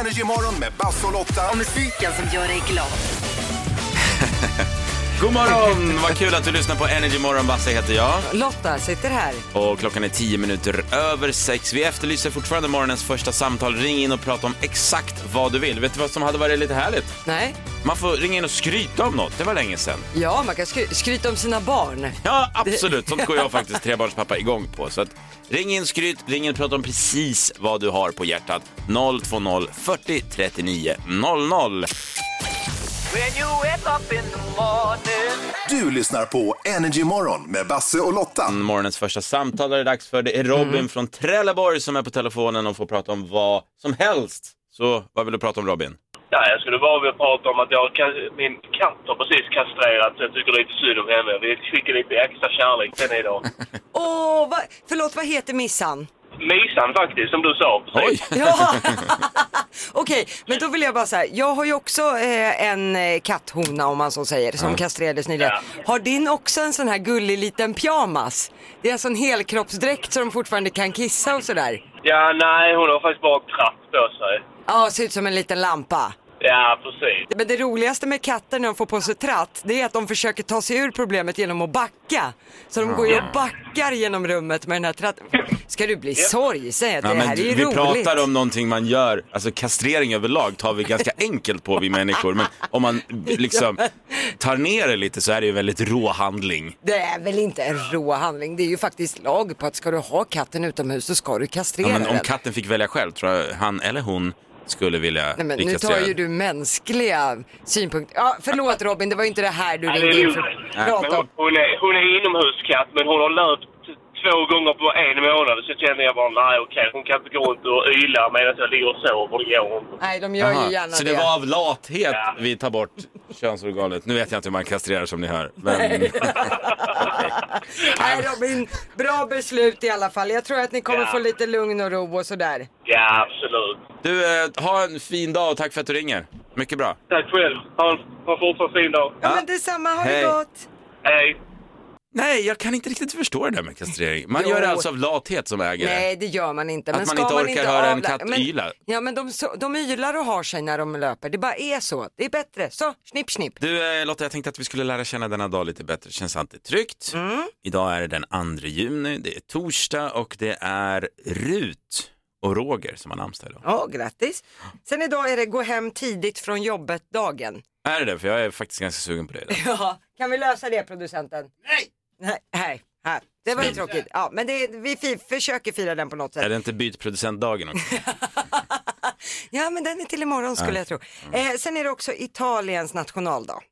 Energymorgon med Basse och Lotta. Och musiken som gör dig glad. God morgon! Vad kul att du lyssnar på Energy Morgon. Basse heter jag. Lotta sitter här. Och klockan är tio minuter över sex. Vi efterlyser fortfarande morgonens första samtal. Ring in och prata om exakt vad du vill. Vet du vad som hade varit lite härligt? Nej. Man får ringa in och skryta om något. Det var länge sedan. Ja, man kan skry skryta om sina barn. Ja, absolut. Sånt går jag faktiskt trebarnspappa igång på. Så att, ring in, skryt, ring in och prata om precis vad du har på hjärtat. 020 40 39 00. Du lyssnar på Energymorgon med Basse och Lotta. Morgonens första samtal är det dags för. Det är Robin Mm. från Trelleborg som är på telefonen och får prata om vad som helst. Så vad vill du prata om Robin? Ja, jag skulle bara vilja prata om att jag, min katt har precis kastrerats. Jag tycker lite synd om henne. Vi skickar lite extra kärlek till henne idag. Åh, va, förlåt, vad heter missan? Misan faktiskt, som du sa. Precis. Oj! Ja, okej, men då vill jag bara säga, jag har ju också eh, en eh, katthona om man så säger, som kastrerades nyligen. Ja. Har din också en sån här gullig liten pyjamas? Det är alltså en helkroppsdräkt så de fortfarande kan kissa och sådär. Ja, nej, hon har faktiskt bara en tratt på sig. Ja, ser ut som en liten lampa. Ja, precis. Men det roligaste med katter när de får på sig tratt, det är att de försöker ta sig ur problemet genom att backa. Så de går ju och backar genom rummet med den här tratten. Ska du bli sorgsen? Ja, det men här är ju vi roligt. pratar om någonting man gör, alltså kastrering överlag tar vi ganska enkelt på vi människor. Men om man liksom tar ner det lite så är det ju en väldigt rå handling. Det är väl inte en rå handling, det är ju faktiskt lag på att ska du ha katten utomhus så ska du kastrera Ja, men om den. katten fick välja själv tror jag han eller hon skulle vilja Nej, men nu tar ju du mänskliga synpunkter. Ja, förlåt Robin, det var inte det här du ringde in för hon, hon, är, hon är inomhuskatt, men hon har löpt två gånger på en månad. Så kände jag bara, nej okej, hon kan inte gå runt och yla medan jag ligger och sover. Det går inte. Nej, de gör Aha, ju gärna så det var av lathet vi tar bort könsorganet. Nu vet jag inte hur man kastrerar som ni hör. Men... Nej Robin, bra beslut i alla fall. Jag tror att ni kommer Ja. få lite lugn och ro och sådär. Ja, absolut. Du, eh, ha en fin dag och tack för att du ringer. Mycket bra. Tack själv. Ha en, ha en fortsatt fin dag. Ja, men detsamma, ha Hej. det gott. Hej. Nej, jag kan inte riktigt förstå det där med kastrering. Man Jo. gör det alltså av lathet som ägare. Nej, det gör man inte. Att men man ska inte man orkar inte höra en katt men, yla. Ja, men de, så, de ylar och har sig när de löper. Det bara är så. Det är bättre. Så, snipp, snipp. Du eh, Lotta, jag tänkte att vi skulle lära känna denna dag lite bättre. Känns alltid tryggt. Mm. Idag är det den 2 juni, det är torsdag och det är Rut och Roger som har namnsdag idag. Ja, grattis. Sen idag är det gå hem tidigt från jobbet-dagen. Är det det? För jag är faktiskt ganska sugen på det idag. Ja, kan vi lösa det producenten? Nej! Nej, nej. Här. Det var ju tråkigt. Ja, men det, vi fi, försöker fira den på något sätt. Är det inte byt producentdagen också? Ja, men den är till imorgon skulle jag tro. Eh, sen är det också Italiens nationaldag.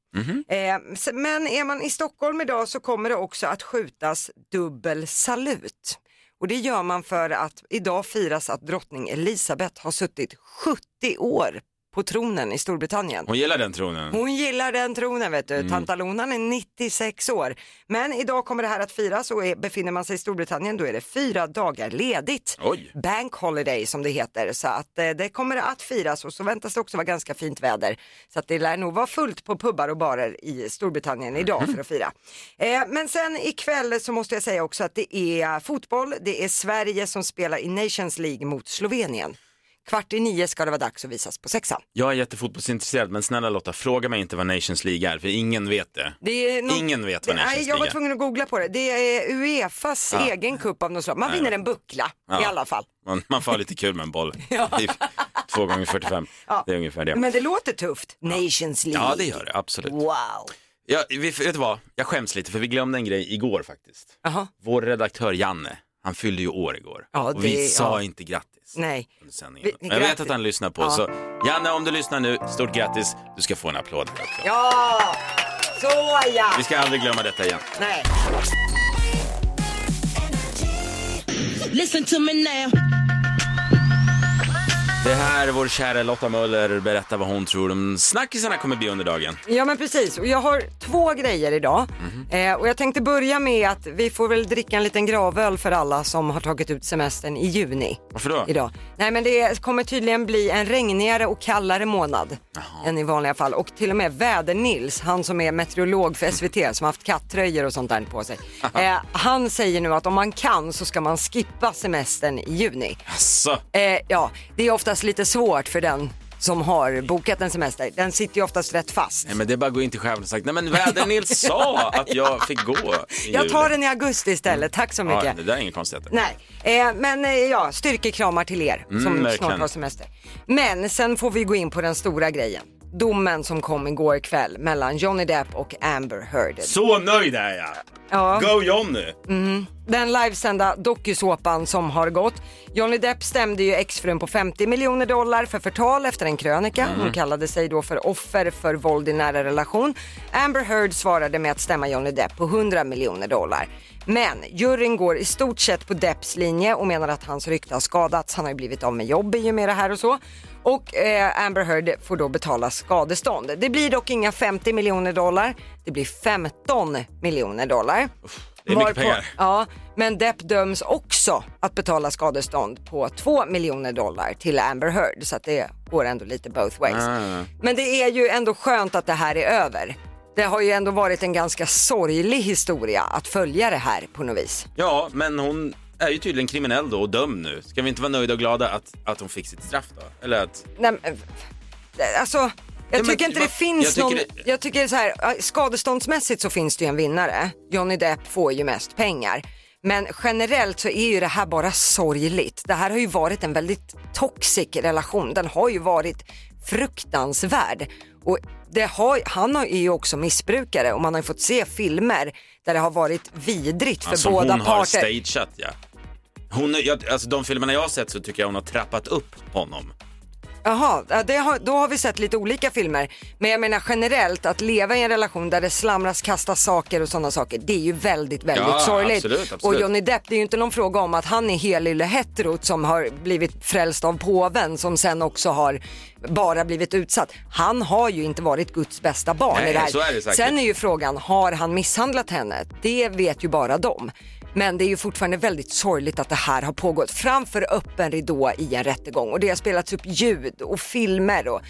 Eh, s- men är man i Stockholm idag så kommer det också att skjutas dubbel salut. Och det gör man för att idag firas att drottning Elisabeth har suttit 70 år på tronen i Storbritannien. Hon gillar den tronen. Hon gillar den tronen vet du. Mm. Tantalonan är 96 år. Men idag kommer det här att firas och är, befinner man sig i Storbritannien då är det fyra dagar ledigt. Oj. Bank holiday som det heter. Så att eh, det kommer att firas och så väntas det också vara ganska fint väder. Så att det lär nog vara fullt på pubbar och barer i Storbritannien idag Mhm. för att fira. Eh, men sen ikväll så måste jag säga också att det är fotboll. Det är Sverige som spelar i Nations League mot Slovenien. Kvart i nio ska det vara dags att visas på sexan. Jag är jättefotbollsintresserad men snälla Lotta, fråga mig inte vad Nations League är för ingen vet det. Det är nå- Ingen vet vad det, Nations Nej, jag var League är. tvungen att googla på det. Det är Uefas Ja. egen kupp av något slag. Man vinner en buckla Ja. i alla fall. Man, man får ha lite kul med en boll. Är Två gånger 45, Ja. det är ungefär det. Men det låter tufft. Nations League. Ja det gör det, absolut. Wow. Ja, vi, vet du vad, jag skäms lite för vi glömde en grej igår faktiskt. Jaha. Vår redaktör Janne, han fyllde ju år igår. Ja, och vi det- sa ja. inte grattis Nej. under sändningen. Vi- jag vet att han lyssnar på, Ja. så Janne om du lyssnar nu, stort grattis, du ska få en applåd här också. Ja, så ja. Vi ska aldrig glömma detta igen. Nej. Listen to me now. Det här är vår kära Lotta Möller berättar vad hon tror de snackisarna kommer bli under dagen. Ja men precis, och jag har två grejer idag. Mhm. Eh, och jag tänkte börja med att vi får väl dricka en liten gravöl för alla som har tagit ut semestern i juni. Varför då? Idag. Nej men det kommer tydligen bli en regnigare och kallare månad än i vanliga fall. Och till och med Väder-Nils, han som är meteorolog för SVT som har haft kattröjor och sånt där på sig. Eh, han säger nu att om man kan så ska man skippa semestern i juni. Asså, Eh, ja, det är oftast oftast lite svårt för den som har bokat en semester. Den sitter ju oftast rätt fast. Nej men det är bara att gå in till chefen och sagt, nej men väder-Nils sa att jag fick gå i Jag tar juli." den i augusti istället, tack så mycket. Ja, det där är inget konstigt. Nej, eh, men eh, ja, styrkekramar till er som Mm, verkligen. snart har semester. Men sen får vi gå in på den stora grejen. Domen som kom igår kväll mellan Johnny Depp och Amber Heard. Så nöjd är jag! Ja. Go Johnny! Den livesända dokusåpan som har gått. Johnny Depp stämde ju exfrun på 50 miljoner dollar för förtal efter en krönika. Hon kallade sig då för offer för våld i nära relation. Amber Heard svarade med att stämma Johnny Depp på 100 miljoner dollar. Men juryn går i stort sett på Depps linje och menar att hans rykte har skadats. Han har ju blivit av med jobb i och med det här och så. Och eh, Amber Heard får då betala skadestånd. Det blir dock inga 50 miljoner dollar. Det blir 15 miljoner dollar. Det är mycket Varpå- pengar. Ja, men Depp döms också att betala skadestånd på 2 miljoner dollar till Amber Heard så att det går ändå lite both ways. Ah. Men det är ju ändå skönt att det här är över. Det har ju ändå varit en ganska sorglig historia att följa det här på något vis. Ja, men hon är ju tydligen kriminell då och dömd nu. Ska vi inte vara nöjda och glada att, att hon fick sitt straff då? Eller att... Nej, men, alltså, jag men tycker inte det finns jag någon, det- jag tycker så här, skadeståndsmässigt så finns det ju en vinnare. Johnny Depp får ju mest pengar. Men generellt så är ju det här bara sorgligt. Det här har ju varit en väldigt toxic relation. Den har ju varit fruktansvärd. Och har, han har- är ju också missbrukare och man har ju fått se filmer där det har varit vidrigt för Alltså båda hon har parter. stageat ja. Hon, jag, alltså de filmerna jag har sett så tycker jag hon har trappat upp honom. Jaha, har, då har vi sett lite olika filmer. Men jag menar generellt att leva i en relation där det slamras, kastas saker och sådana saker. Det är ju väldigt, väldigt Ja, sorgligt. absolut, absolut. Och Johnny Depp, det är ju inte någon fråga om att han är helylle heterot som har blivit frälst av påven som sen också har bara blivit utsatt. Han har ju inte varit Guds bästa barn Nej, i det här. är det. Sen är ju frågan, har han misshandlat henne? Det vet ju bara de. Men det är ju fortfarande väldigt sorgligt att det här har pågått framför öppen ridå i en rättegång och det har spelats upp ljud och filmer och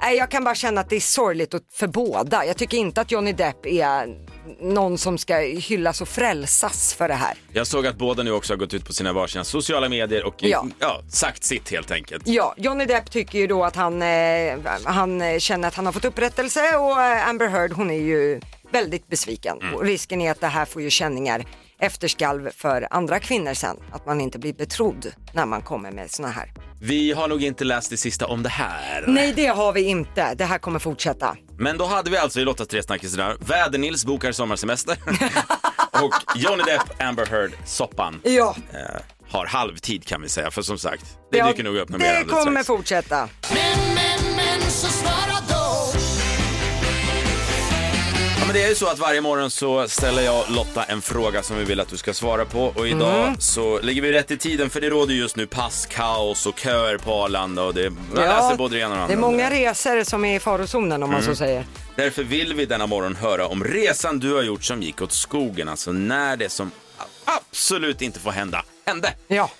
Nej, jag kan bara känna att det är sorgligt för båda. Jag tycker inte att Johnny Depp är någon som ska hyllas och frälsas för det här. Jag såg att båda nu också har gått ut på sina varsina sociala medier och Ja. ja. sagt sitt helt enkelt. Ja, Johnny Depp tycker ju då att han, eh, han eh, känner att han har fått upprättelse och eh, Amber Heard hon är ju väldigt besviken. Mm. Och risken är att det här får ju känningar efterskalv för andra kvinnor sen. Att man inte blir betrodd när man kommer med såna här. Vi har nog inte läst det sista om det här. Nej, det har vi inte. Det här kommer fortsätta. Men då hade vi alltså i Lottas tre snackisar Väder-Nils bokar sommarsemester och Johnny Depp, Amber Heard, Soppan Ja, eh, har halvtid kan vi säga. För som sagt, det ja, dyker nog upp något mer det kommer strax. fortsätta. Men, men, men så svara men det är ju så att varje morgon så ställer jag Lotta en fråga som vi vill att du ska svara på och idag Mm. så ligger vi rätt i tiden för det råder just nu passkaos och köer på Arlanda och det, man Ja, läser både det ena och det Det andra. är många resor som är i farozonen om man så säger. Därför vill vi denna morgon höra om resan du har gjort som gick åt skogen, alltså när det som absolut inte får hända, hände. Ja.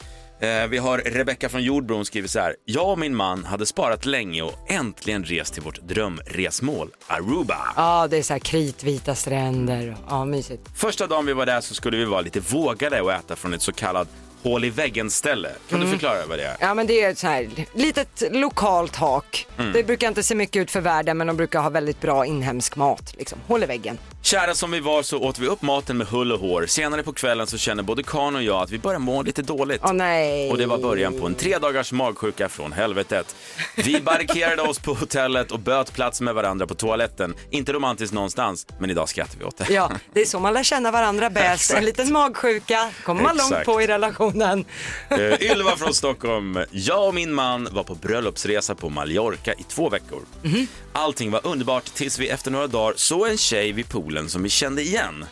Eh, vi har Rebecka från Jordbron skriver så här. Jag och min man hade sparat länge och äntligen rest till vårt drömresmål, Aruba. Ja, det är så här kritvita stränder. Ja, mysigt. Första dagen vi var där så skulle vi vara lite vågade och äta från ett så kallat hål i väggen-ställe. Kan Mm. du förklara vad det är? Ja men det är ett så här litet lokalt hak. Mm. Det brukar inte se mycket ut för världen men de brukar ha väldigt bra inhemsk mat. Liksom. Håll i väggen. Kära som vi var så åt vi upp maten med hull och hår. Senare på kvällen så känner både Kan och jag att vi börjar må lite dåligt. Åh nej. Och det var början på en tre dagars magsjuka från helvetet. Vi barrikerade oss på hotellet och böt plats med varandra på toaletten. Inte romantiskt någonstans, men idag skrattar vi åt det. Ja, det är så man lär känna varandra bäst. En liten magsjuka kommer man långt på i relationen. Eh, Ylva från Stockholm. Jag och min man var på bröllopsresa på Mallorca i två veckor. Mhm. Allting var underbart tills vi efter några dagar såg en tjej vid poolen som vi kände igen.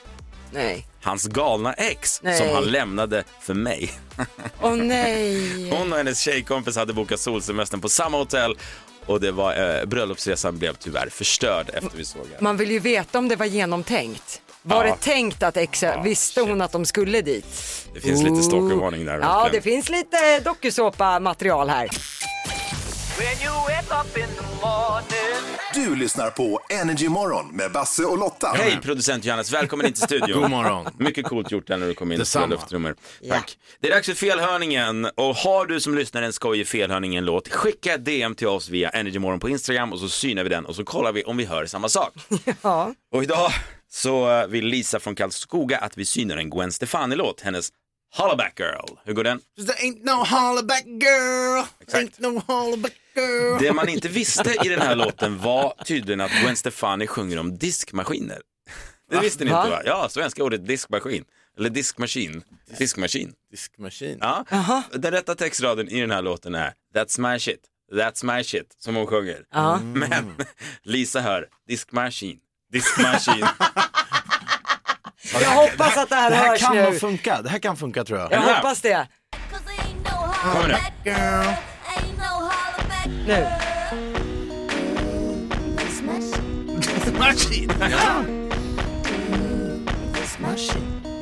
Nej. Hans galna ex Nej. som han lämnade för mig. Åh nej. Hon och hennes tjejkompis hade bokat solsemestern på samma hotell och det var, eh, bröllopsresan blev tyvärr förstörd efter vi såg henne. Man vill ju veta om det var genomtänkt. Var Ja. det tänkt att exet, visste hon att de skulle dit? Det finns lite stalkervarning där. Ja, det finns lite dokusåpa-material här. Du lyssnar på Energy Morgon med Basse och Lotta. Hej producent Johannes, välkommen in till studion. God morgon. Mycket coolt gjort där när du kom in Detsamma. och luftnummer. Tack. Det är dags för felhörningen och har du som lyssnar en skojig felhörningen-låt, skicka ett DM till oss via Energymorgon på Instagram och så synar vi den och så kollar vi om vi hör samma sak. Ja. Och idag så vill Lisa från Karlskoga att vi synar en Gwen Stefani-låt, hennes Hollaback Girl. Hur går den? There ain't no hollaback girl, ain't no hollaback girl. Det man inte visste i den här låten var tydligen att Gwen Stefani sjunger om diskmaskiner. Det visste ni Va? inte va? Ja, svenska ordet diskmaskin. Eller diskmaskin. Diskmaskin. Diskmaskin. Ja. Den rätta textraden i den här låten är That's my shit, that's my shit, som hon sjunger. Ja. Men Lisa hör diskmaskin, diskmaskin. Jag hoppas att det här, Det här hörs kan nu. funka. Det här kan funka tror jag. Jag Ja. hoppas det. Kommer nu. Girl. Nu.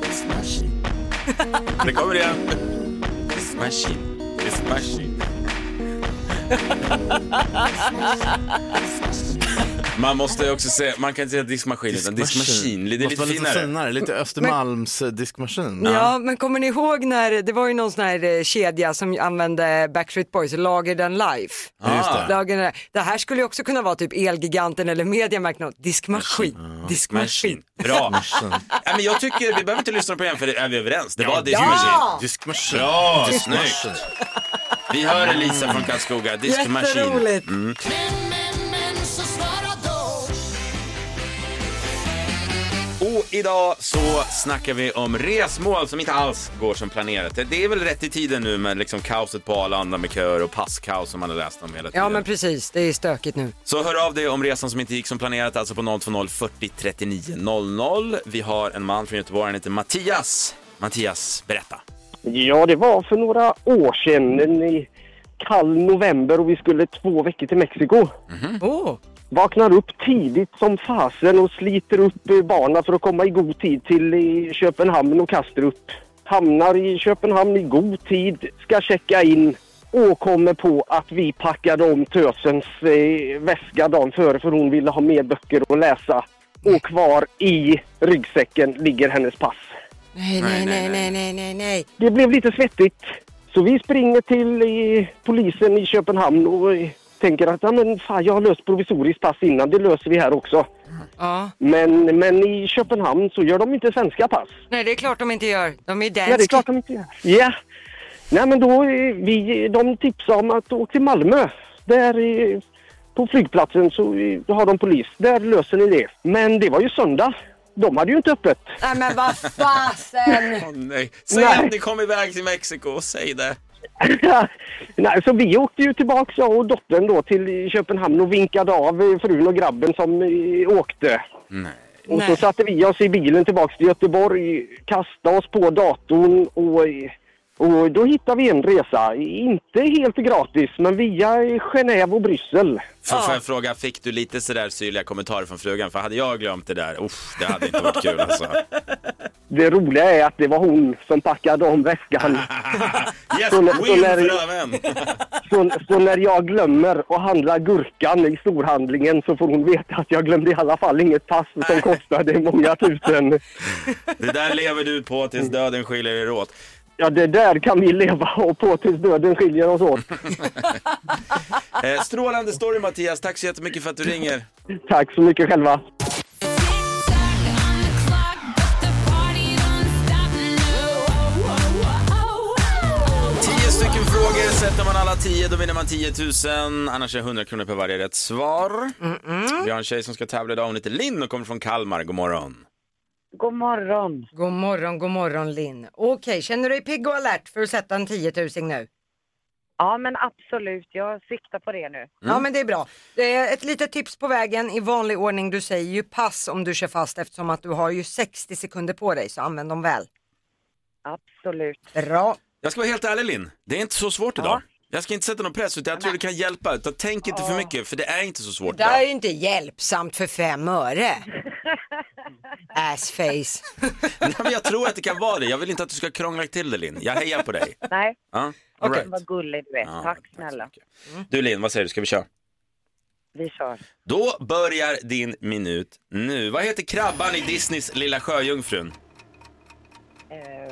Diskmaskin. Det kommer igen. Diskmaskin, diskmaskin. Man måste ju också säga, man kan inte säga diskmaskin utan diskmaskin. Det är lite vara lite finare. finare. Lite Östermalms eh, diskmaskin. Ja, men kommer ni ihåg när det var ju någon sån här eh, kedja som använde Backstreet Boys, Lager den Life. Ja, just det. Lager det här skulle ju också kunna vara typ Elgiganten eller Mediamarkt, något. diskmaskin. Diskmaskin. Bra. ja, men jag tycker, vi behöver inte lyssna på igen för det är vi överens. Det var diskmaskin. Ja! Diskmaskin. Bra, Diskmaskin. snyggt. Vi hör Elisa från Karlskoga, diskmaskin. Jätteroligt. Men, idag så snackar vi om resmål som inte alls går som planerat. Det är väl rätt i tiden nu med liksom kaoset på Arlanda med köer och passkaos som man har läst om hela tiden. Ja men precis, det är stökigt nu. Så hör av dig om resan som inte gick som planerat, alltså på 020 40 39 00. Vi har en man från Göteborg, han heter Mattias. Mattias, berätta. Ja, det var för några år sedan, i kall november och vi skulle två veckor till Mexiko. Åh, Vaknar upp tidigt som fasen och sliter upp barnen för att komma i god tid till Köpenhamn och Kastrup. Hamnar i Köpenhamn i god tid, ska checka in och kommer på att vi packade om tösens eh, väska dagen före för hon ville ha mer böcker att läsa. Och kvar i ryggsäcken ligger hennes pass. nej, nej, nej, nej, nej, nej, nej. Det blev lite svettigt. Så vi springer till eh, polisen i Köpenhamn och eh, tänker att ja, men fan, jag har löst provisoriskt pass innan, det löser vi här också. Ja, Men, men i Köpenhamn så gör de inte svenska pass. nej det är klart de inte gör. De är Ja, det är danska. klart de inte gör. Ja. Nej, men då, eh, vi, de tipsade om att åka till Malmö. Där eh, på flygplatsen så eh, har de polis. Där löser ni det. Men det var ju söndag. De hade ju inte öppet. Nej men vad fasen. Åh nej. Säg Nej. att ni kom iväg till Mexiko, säg det. Nej, så vi åkte ju tillbaks, jag och dottern då, till Köpenhamn och vinkade av frun och grabben som eh, åkte. Nej. Och så Nej. satte vi oss i bilen tillbaks till Göteborg, kastade oss på datorn och, eh, och då hittade vi en resa. Inte helt gratis, men via Genève och Bryssel. Får, får jag fråga, fick du lite sådär syrliga kommentarer från frugan? För hade jag glömt det där, uff, det hade inte varit kul alltså. Det roliga är att det var hon som packade om väskan. Yes, Så när- så när-. Så, så när jag glömmer att handla gurkan i storhandlingen så får hon veta att jag glömde i alla fall inget pass som kostade många tusen. Det där lever du på tills döden skiljer er åt. Ja, det där kan vi leva och på tills döden skiljer oss åt. Eh, strålande story Mattias, tack så jättemycket för att du ringer. Tack så mycket själva. Tio stycken frågor, sätter man alla tio då vinner man 10 000. Annars är det 100 kronor per varje rätt svar. Vi har en tjej som ska tävla idag, hon heter Linn och kommer från Kalmar. God morgon. God morgon. God morgon, god morgon Linn. Okej, känner du dig pigg och alert för att sätta en 10 000 nu? Ja, men absolut. Jag siktar på det nu. Ja men det är bra. Det är ett litet tips på vägen i vanlig ordning. Du säger ju pass om du kör fast eftersom att du har ju 60 sekunder på dig så använd dem väl. Absolut. Bra. Jag ska vara helt ärlig Linn, det är inte så svårt idag. Jag ska inte sätta någon press utan jag tror det kan hjälpa. Utan tänk inte för mycket för det är inte så svårt Det här är ju inte hjälpsamt för fem öre. Assface. Nej, men jag tror att det kan vara det. Jag vill inte att du ska krångla till det Linn. Jag hejar på dig. Nej, Ja, all right. vad gullig du är. Ja, Tack snälla. Du Linn, vad säger du? Ska vi köra? vi kör. Då börjar din minut nu. Vad heter krabban i Disneys Lilla Sjöjungfrun?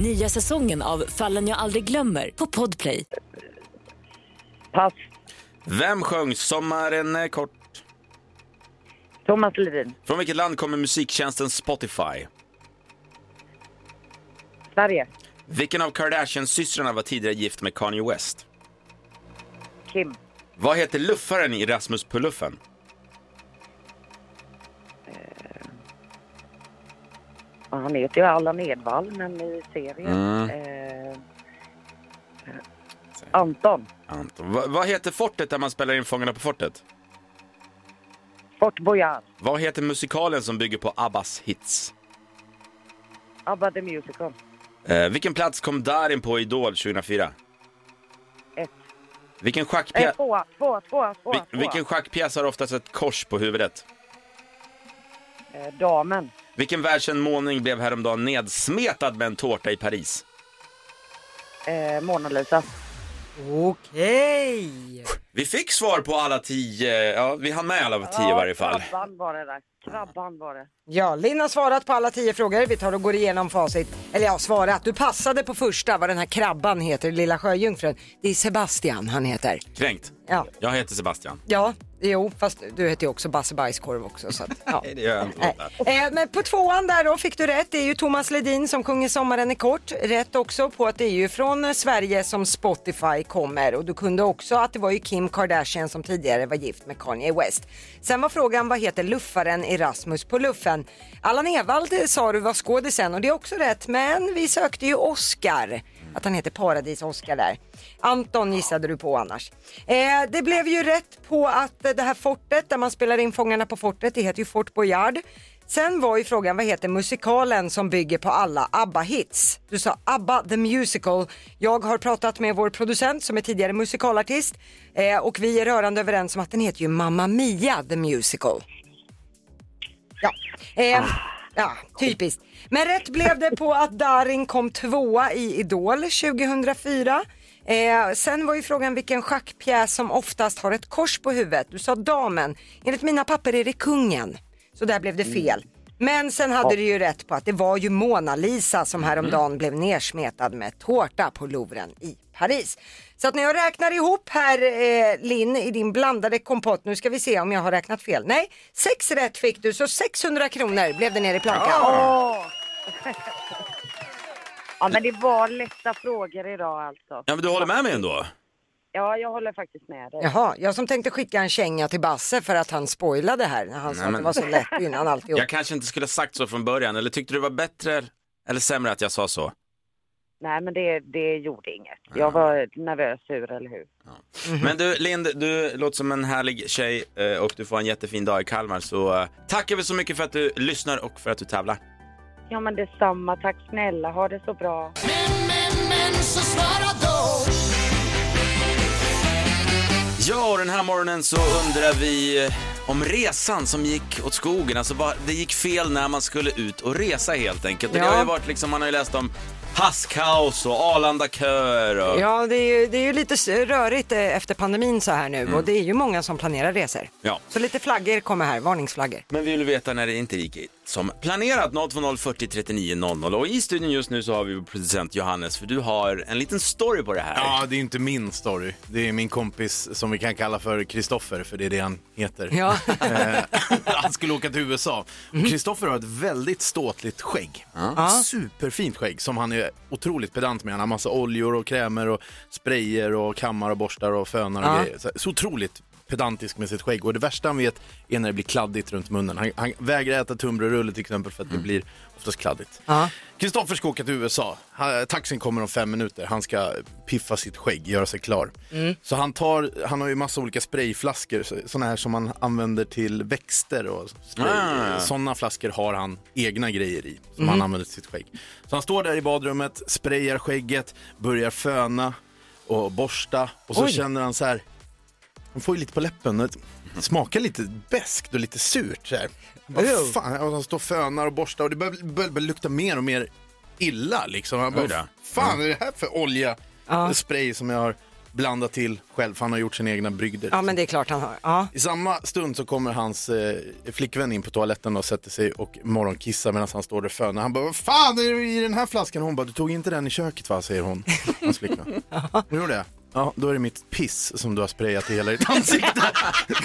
Nya säsongen av Fallen jag aldrig glömmer på Podplay. Pass. Vem sjöng Sommaren är kort? Thomas Ledin. Från vilket land kommer musiktjänsten Spotify? Sverige. Vilken av Kardashian-systrarna var tidigare gift med Kanye West? Kim. Vad heter luffaren i Rasmus på luffen? Ja, han heter ju Allan Edwall, men i serien. Mm. Eh, Anton. Anton. Va- vad heter fortet där man spelar in Fångarna på fortet? Fort Boyard. Vad heter musikalen som bygger på Abbas hits? ABBA the Musical. Eh, vilken plats kom Darin på Idol 2004? Ett. Vilken Eh, schackpjäs, tvåa, tvåa, tvåa, tvåa. vi, vilken schackpjäs har oftast ett kors på huvudet? Eh, damen. Vilken världskänd målning blev häromdagen nedsmetad med en tårta i Paris? Eh, Mona Lisa. Okej. Vi fick svar på alla tio, ja vi hann med alla tio i varje fall. Krabban var det där. Krabban var det. Ja, Linn har svarat på alla tio frågor. Vi tar och går igenom facit. Eller ja, svarat. Du passade på första vad den här krabban heter, Lilla Sjöjungfrun. Det är Sebastian han heter. Kränkt. Ja, Jag heter Sebastian. ja, jo, fast du heter ju också Basse Bajskorv också. Så att, ja. Nej, det gör jag inte. Nej. Eh, men på tvåan där då fick du rätt. Det är ju Thomas Ledin som sjunger Sommaren är kort. Rätt också på att det är ju från eh, Sverige som Spotify kommer och du kunde också att det var ju Kim Kardashian som tidigare var gift med Kanye West. Sen var frågan vad heter luffaren Erasmus på luffen? Allan Ewald sa du var skådisen och det är också rätt men vi sökte ju Oscar. Att han heter Paradis Oscar där. Anton gissade du på annars. Eh, det blev ju rätt på att det här fortet där man spelar in Fångarna på fortet, det heter ju Fort Boyard. Sen var ju frågan vad heter musikalen som bygger på alla ABBA-hits? Du sa ABBA the Musical. Jag har pratat med vår producent som är tidigare musikalartist eh, och vi är rörande överens om att den heter ju Mamma Mia the Musical. Ja, eh, ja typiskt. Men rätt blev det på att Darin kom tvåa i Idol 2004. Eh, sen var ju frågan vilken schackpjäs som oftast har ett kors på huvudet. Du sa damen. Enligt mina papper är det kungen. Så där blev det fel. Men sen hade du ju rätt på att det var ju Mona Lisa som häromdagen blev nersmetad med tårta på Louvren i Paris. Så att när jag räknar ihop här eh, Linn i din blandade kompott, nu ska vi se om jag har räknat fel. Nej, sex rätt fick du så 600 kronor blev det ner i plankan. Åh! ja, men det var lätta frågor idag alltså. Ja men du håller med mig ändå? Ja, jag håller faktiskt med dig. Jaha, jag som tänkte skicka en känga till Basse för att han spoilade här när han sa Nej, att men- det var så lätt innan alltihop. Jag kanske inte skulle ha sagt så från början, eller tyckte du det var bättre eller sämre att jag sa så? Nej, men det, det gjorde inget. Jag var nervös ur, eller hur? Men du Lind, du låter som en härlig tjej eh, och du får en jättefin dag i Kalmar så eh, tackar vi så mycket för att du lyssnar och för att du tävlar. Ja, men detsamma. Tack snälla. Ha det så bra. Men, men, men så svara då. Ja, och den här morgonen så undrar vi eh, om resan som gick åt skogen. Alltså det gick fel när man skulle ut och resa helt enkelt. Och Det Ja. har ju varit liksom, man har ju läst om hasskaos och Arlanda-köer och... Ja, det är, ju, det är ju lite rörigt eh, efter pandemin så här nu och det är ju många som planerar resor. Ja. Så lite flaggor kommer här, varningsflaggor. Men vi vill veta när det inte gick som planerat. 020 40 39 00. Och i studion just nu så har vi producent Johannes, för du har en liten story på det här. Ja, det är inte min story. Det är min kompis som vi kan kalla för Kristoffer, för det är det han heter. Ja. Eh, han skulle åka till USA. Kristoffer har ett väldigt ståtligt skägg. Superfint skägg som han är otroligt pedant med. Han har massa oljor och krämer och sprayer och kammar och borstar och fönar och Ja. grejer. Så, så otroligt pedantisk med sitt skägg och det värsta han vet är när det blir kladdigt runt munnen. Han, han vägrar äta tunnbrödsrulle till exempel för att det blir oftast kladdigt. Kristoffer ska åka till USA. Han, taxin kommer om fem minuter. Han ska piffa sitt skägg, göra sig klar. Så han, tar, han har ju massa olika sprayflaskor, så- såna här som man använder till växter och spray. Ah. Sådana flaskor har han egna grejer i som han använder till sitt skägg. Så han står där i badrummet, sprayar skägget, börjar föna och borsta och så Oj. känner han så här, han får ju lite på läppen, det smakar lite beskt och lite surt så här. Ew. fan, och han står och fönar och borstar och det börjar, börjar, börjar lukta mer och mer illa liksom. Han bara, fan Mm. är det här för olja, Ja. spray som jag har blandat till själv, för han har gjort sina egna brygder. Ja men det är klart han har. Ja. I samma stund så kommer hans eh, flickvän in på toaletten och sätter sig och morgonkissar medan han står där fönar. Han bara, vad fan är det i den här flaskan? Hon bara, du tog inte den i köket va? säger hon, hans flickvän. Hon gjorde det. Ja, då är det mitt piss som du har sprayat i hela ditt ansikte.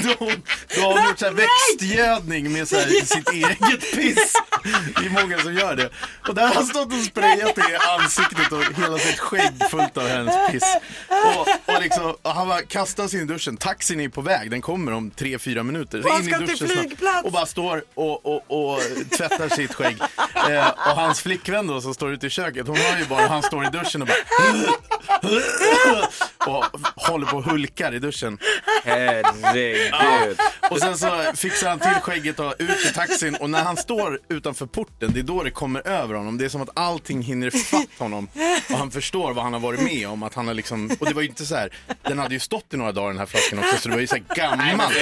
Då, då har gjort så här växtgödning med så här, sitt eget piss. Det är många som gör det. Och där har han stått och sprayat det i ansiktet och hela sitt skägg fullt av hennes piss. Och, och, liksom, och han bara kastar sig in i duschen. Taxin är på väg, den kommer om tre, fyra minuter. Och han in i ska till duschen snabbt. flygplats. Och bara står och, och, och tvättar sitt skägg. Eh, och hans flickvän då som står ute i köket, hon hör ju bara han står i duschen och bara och håller på och hulkar i duschen. Herregud. Och sen så fixar han till skägget och ut i taxin och när han står utanför porten, det är då det kommer över honom. Det är som att allting hinner fatt honom och han förstår vad han har varit med om. Att han har liksom, och det var ju inte så här, den hade ju stått i några dagar den här flaskan också så det var ju så här gammalt.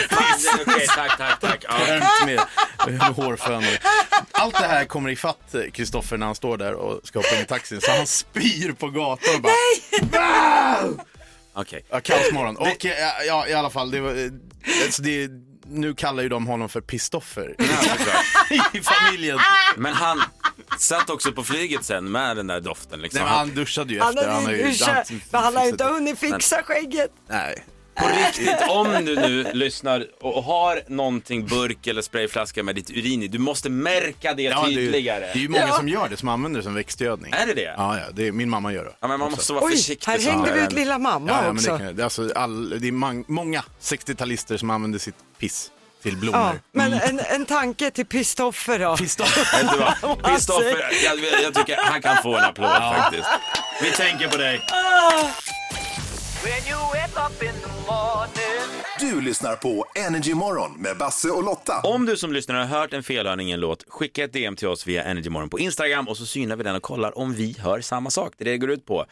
Okej, tack, tack, tack. Ja. Med, med hårfönor. Allt det här kommer ifatt Kristoffer när han står där och ska hoppa in i taxin. Så han spyr på gatan och bara... Okej. Ja, kaosmorgon. Och eh, ja, i alla fall, det var, eh, alltså det, nu kallar ju de honom för Pistoffer i familjen. Men han satt också på flyget sen med den där doften. Liksom. Nej, men han duschade ju efter. har har ju duschat, men han har ju inte hunnit fixa skägget. Nej. På riktigt, om du nu lyssnar och har någonting burk eller sprayflaska med ditt urin i, du måste märka det Ja, det, är, ju- tydligare. det är ju många Ja. som gör det, som använder det som växtgödning. Är det det? Ja, ja det är, min mamma gör det. Ja, men man måste vara Oj, försiktig. här så hängde vi här. ut lilla mamma Ja, ja, men det, också. kan, det, är alltså all, det är mang, många 60-talister som använder sitt piss till blommor. Ja, men en, en tanke till Pistoffer då. Pistoffer. Vet du vad? Vad Kristoffer, säger- jag, jag tycker han kan få en applåd faktiskt. Vi tänker på dig. Du lyssnar på Energy Morgon med Basse och Lotta. Om du som lyssnar har hört en felhörning i en låt, skicka ett DM till oss via Energymorgon på Instagram och så synar vi den och kollar om vi hör samma sak. Det är det det går ut på.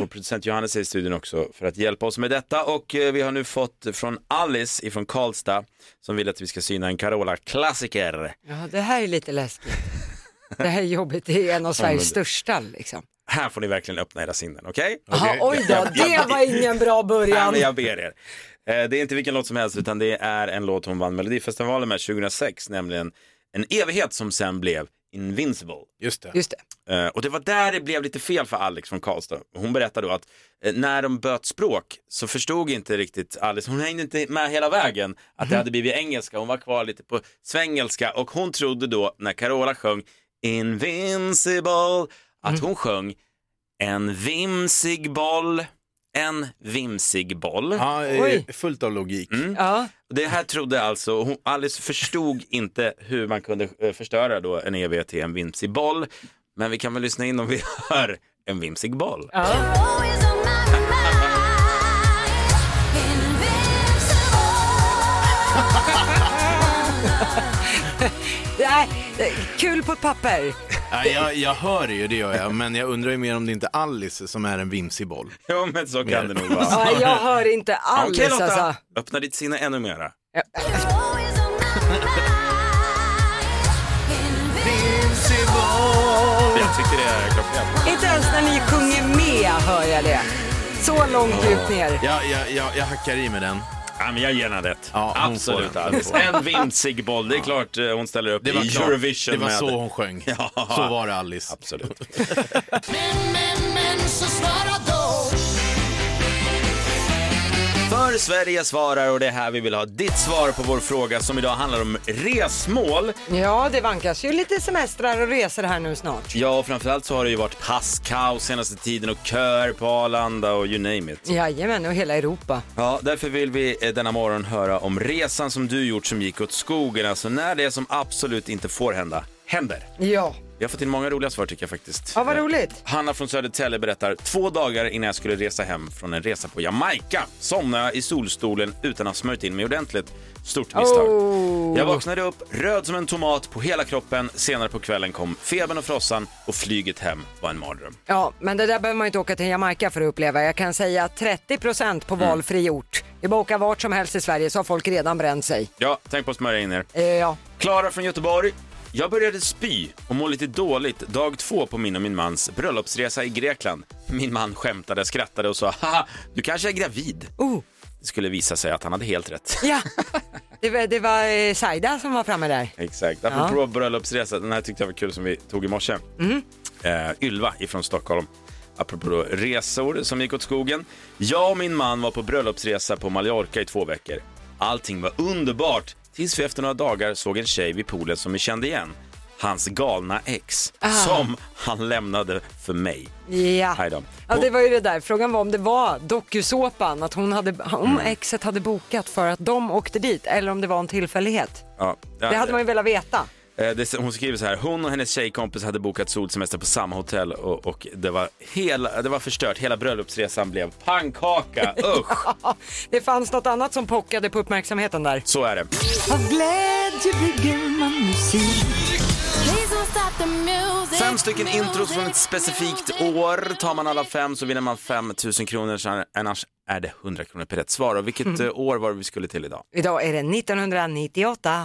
Vår producent Johannes är i studion också för att hjälpa oss med detta och eh, vi har nu fått från Alice ifrån Karlstad som vill att vi ska syna en Carola-klassiker. Ja, det här är lite läskigt. Det här är jobbigt, det är en av Sveriges största liksom. Här får ni verkligen öppna era sinnen, okej? Jaha, oj då, det var ingen bra Ja, början. men jag ber er. Eh, Det är inte vilken låt som helst utan det är en låt hon vann Melodifestivalen med 2006, nämligen En evighet som sen blev Invincible. Just det. Just det. Eh, Och det var där det blev lite fel för Alex från Karlstad. Hon berättade då att eh, när de böt språk så förstod inte riktigt Alice, hon hängde inte med hela vägen att det hade blivit engelska, hon var kvar lite på svengelska och hon trodde då när Carola sjöng Invincible att hon sjöng en vimsig boll, en vimsig boll. Ja, eh, Oj. fullt av logik. Ja. Det här trodde alltså, hon, Alice förstod inte hur man kunde eh, förstöra då en evighet till en vimsig boll. Men vi kan väl lyssna in om vi hör en vimsig boll. Nej, är kul på ett papper. Ja, jag, jag hör det ju, det gör jag. Men jag undrar ju mer om det inte är Alice som är en vimsig boll. Ja, men så kan det nog vara. Ja, jag hör inte Ja, alls Okej Lotta, alltså. öppna ditt sinne ännu mera. Jag tycker det är klockrent. Inte ens när ni sjunger med hör jag det. Så långt djupt ner. Jag, jag, jag, jag hackar i med den. Ja, men jag ger henne rätt. Ja, hon Absolut får den. En vimsig boll, det är klart eh, hon ställer upp Det var i klart. Eurovision Det var med. så hon sjöng. Ja. Så var det Alice. Absolut. Men, men, men så svara Sverige svarar och det är här vi vill ha ditt svar på vår fråga som idag handlar om resmål. Ja, det vankas ju lite semestrar och resor här nu snart. Ja, och framförallt så har det ju varit passkaos senaste tiden och köer på Arlanda och you name it. Jajamän, och hela Europa. Ja, därför vill vi eh, denna morgon höra om resan som du gjort som gick åt skogen. Alltså när det som absolut inte får hända, händer. Ja, Vi har fått in många roliga svar tycker jag faktiskt. ja vad Eh, roligt. Hanna från Södertälje berättar, två dagar innan jag skulle resa hem från en resa på Jamaica somnade jag i solstolen utan att ha smörjt in mig ordentligt. Stort misstag. Oh. Jag vaknade upp röd som en tomat på hela kroppen. Senare på kvällen kom febern och frossan och flyget hem var en mardröm. Ja, men det där behöver man ju inte åka till Jamaica för att uppleva. Jag kan säga att 30% på Mm. valfri ort. Det är bara att åka vart som helst i Sverige så har folk redan bränt sig. Ja, tänk på att smörja in er. Eh, ja. Klara från Göteborg. Jag började spy och må lite dåligt dag två på min och min mans bröllopsresa i Grekland. Min man skämtade, skrattade och sa haha, du kanske är gravid. Oh. Det skulle visa sig att han hade helt rätt. Ja, det var, det var eh, Saida som var framme där. Exakt. Apropå bröllopsresa, den här tyckte jag var kul som vi tog i morse. Eh, Ylva ifrån Stockholm. Apropå resor som gick åt skogen. Jag och min man var på bröllopsresa på Mallorca i två veckor. Allting var underbart tills vi efter några dagar såg en tjej vid poolen som vi kände igen. Hans galna ex, som han lämnade för mig. Ja. Ja, det var ju det där. Frågan var om det var dokusåpan, att hon hade, om Mm. exet hade bokat för att de åkte dit eller om det var en tillfällighet. Ja, Det hade man ju velat veta. Eh, det, hon skriver så här, hon och hennes tjejkompis hade bokat solsemester på samma hotell och, och det, var hela, det var förstört. Hela bröllopsresan blev pannkaka. Usch! Det fanns något annat som pockade på uppmärksamheten där. Så är det. Fem stycken intros från ett specifikt år. Tar man alla fem så vinner man 5 000 kronor, annars är det 100 kronor per rätt svar. Och vilket eh, år var det vi skulle till idag? Idag är det 1998.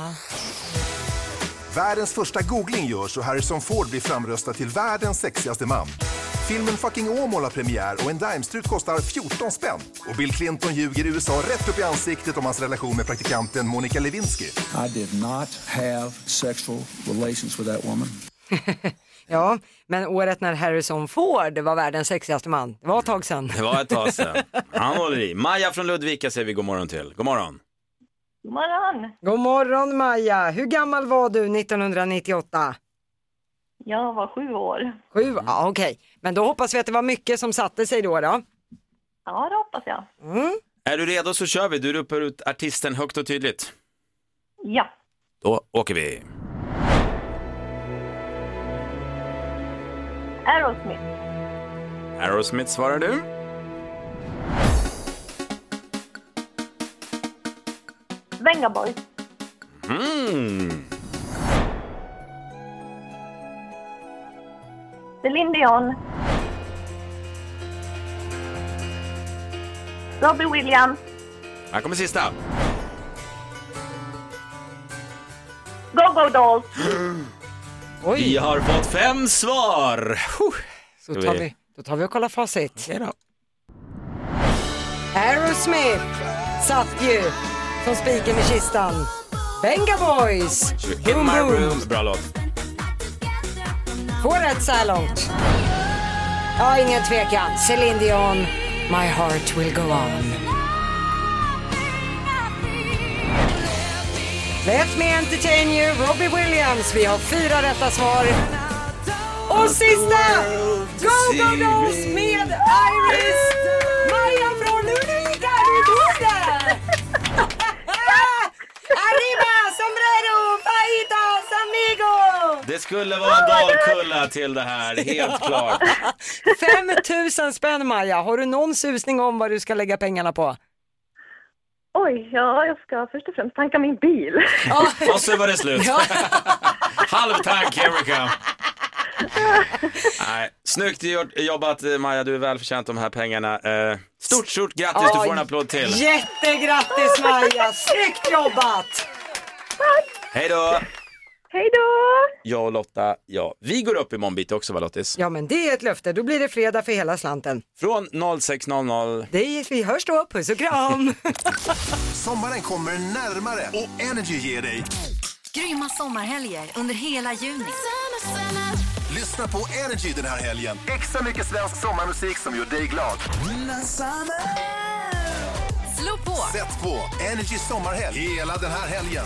Världens första googling görs och Harrison Ford blir framröstad till världens sexigaste man. Filmen Fucking Åmål har premiär och en Daimstrut kostar 14 spänn. Och Bill Clinton ljuger USA rätt upp i ansiktet om hans relation med praktikanten Monica Lewinsky. I did not have sexual relations with that woman. Ja, men året när Harrison Ford var världens sexigaste man, det var ett tag sedan. Det var ett tag sedan. Han håller i. Maja från Ludvika säger vi god morgon till. God morgon. God morgon. God morgon Maja, hur gammal var du 1998? Jag var sju år. Sju? Ja, okej. Men då hoppas vi att det var mycket som satte sig då. då. Ja, det hoppas jag. Mm. Är du redo så kör vi. Du ropar ut artisten högt och tydligt. Ja. Då åker vi. Aerosmith. Aerosmith svarar du. Venga Boys. Mm. Céline Dion. Robbie Williams. Här kommer sista. Go-Go Dolls. Vi har fått fem svar. Ska tar vi, då tar vi och kollar facit. Okej då. Aerosmith satt ju som spiken i kistan. Venga Boys, In Boom my Boom. room. Bra låt. Två rätt så här långt. Ja, ingen tvekan. Céline Dion, My heart will go on. Let me entertain you, Robbie Williams. Vi har fyra rätta svar. Och sista! Go Go Dolls med Iris! Det skulle vara en Dalkulla till det här, helt klart. 5000 spänn Maja, har du någon susning om vad du ska lägga pengarna på? Oj, ja, jag ska först och främst tanka min bil. Och så var det slut. Halvtank, here we go. Nej, snyggt jobbat Maja, du är välförtjänt de här pengarna. Eh, stort, stort grattis, du får en applåd till. Jättegrattis Maja, snyggt jobbat! Hej då! Hej då! Jag och Lotta, ja, vi går upp imorgon bitti också va Lottis? Ja men det är ett löfte, då blir det fredag för hela slanten. Från 06.00. Det är, vi hörs då, puss och kram! Sommaren kommer närmare och Energy ger dig. Grymma sommarhelger under hela juni. Lyssna på Energy den här helgen. Extra mycket svensk sommarmusik som gör dig glad. Slå på! Sätt på Energy sommarhelg hela den här helgen.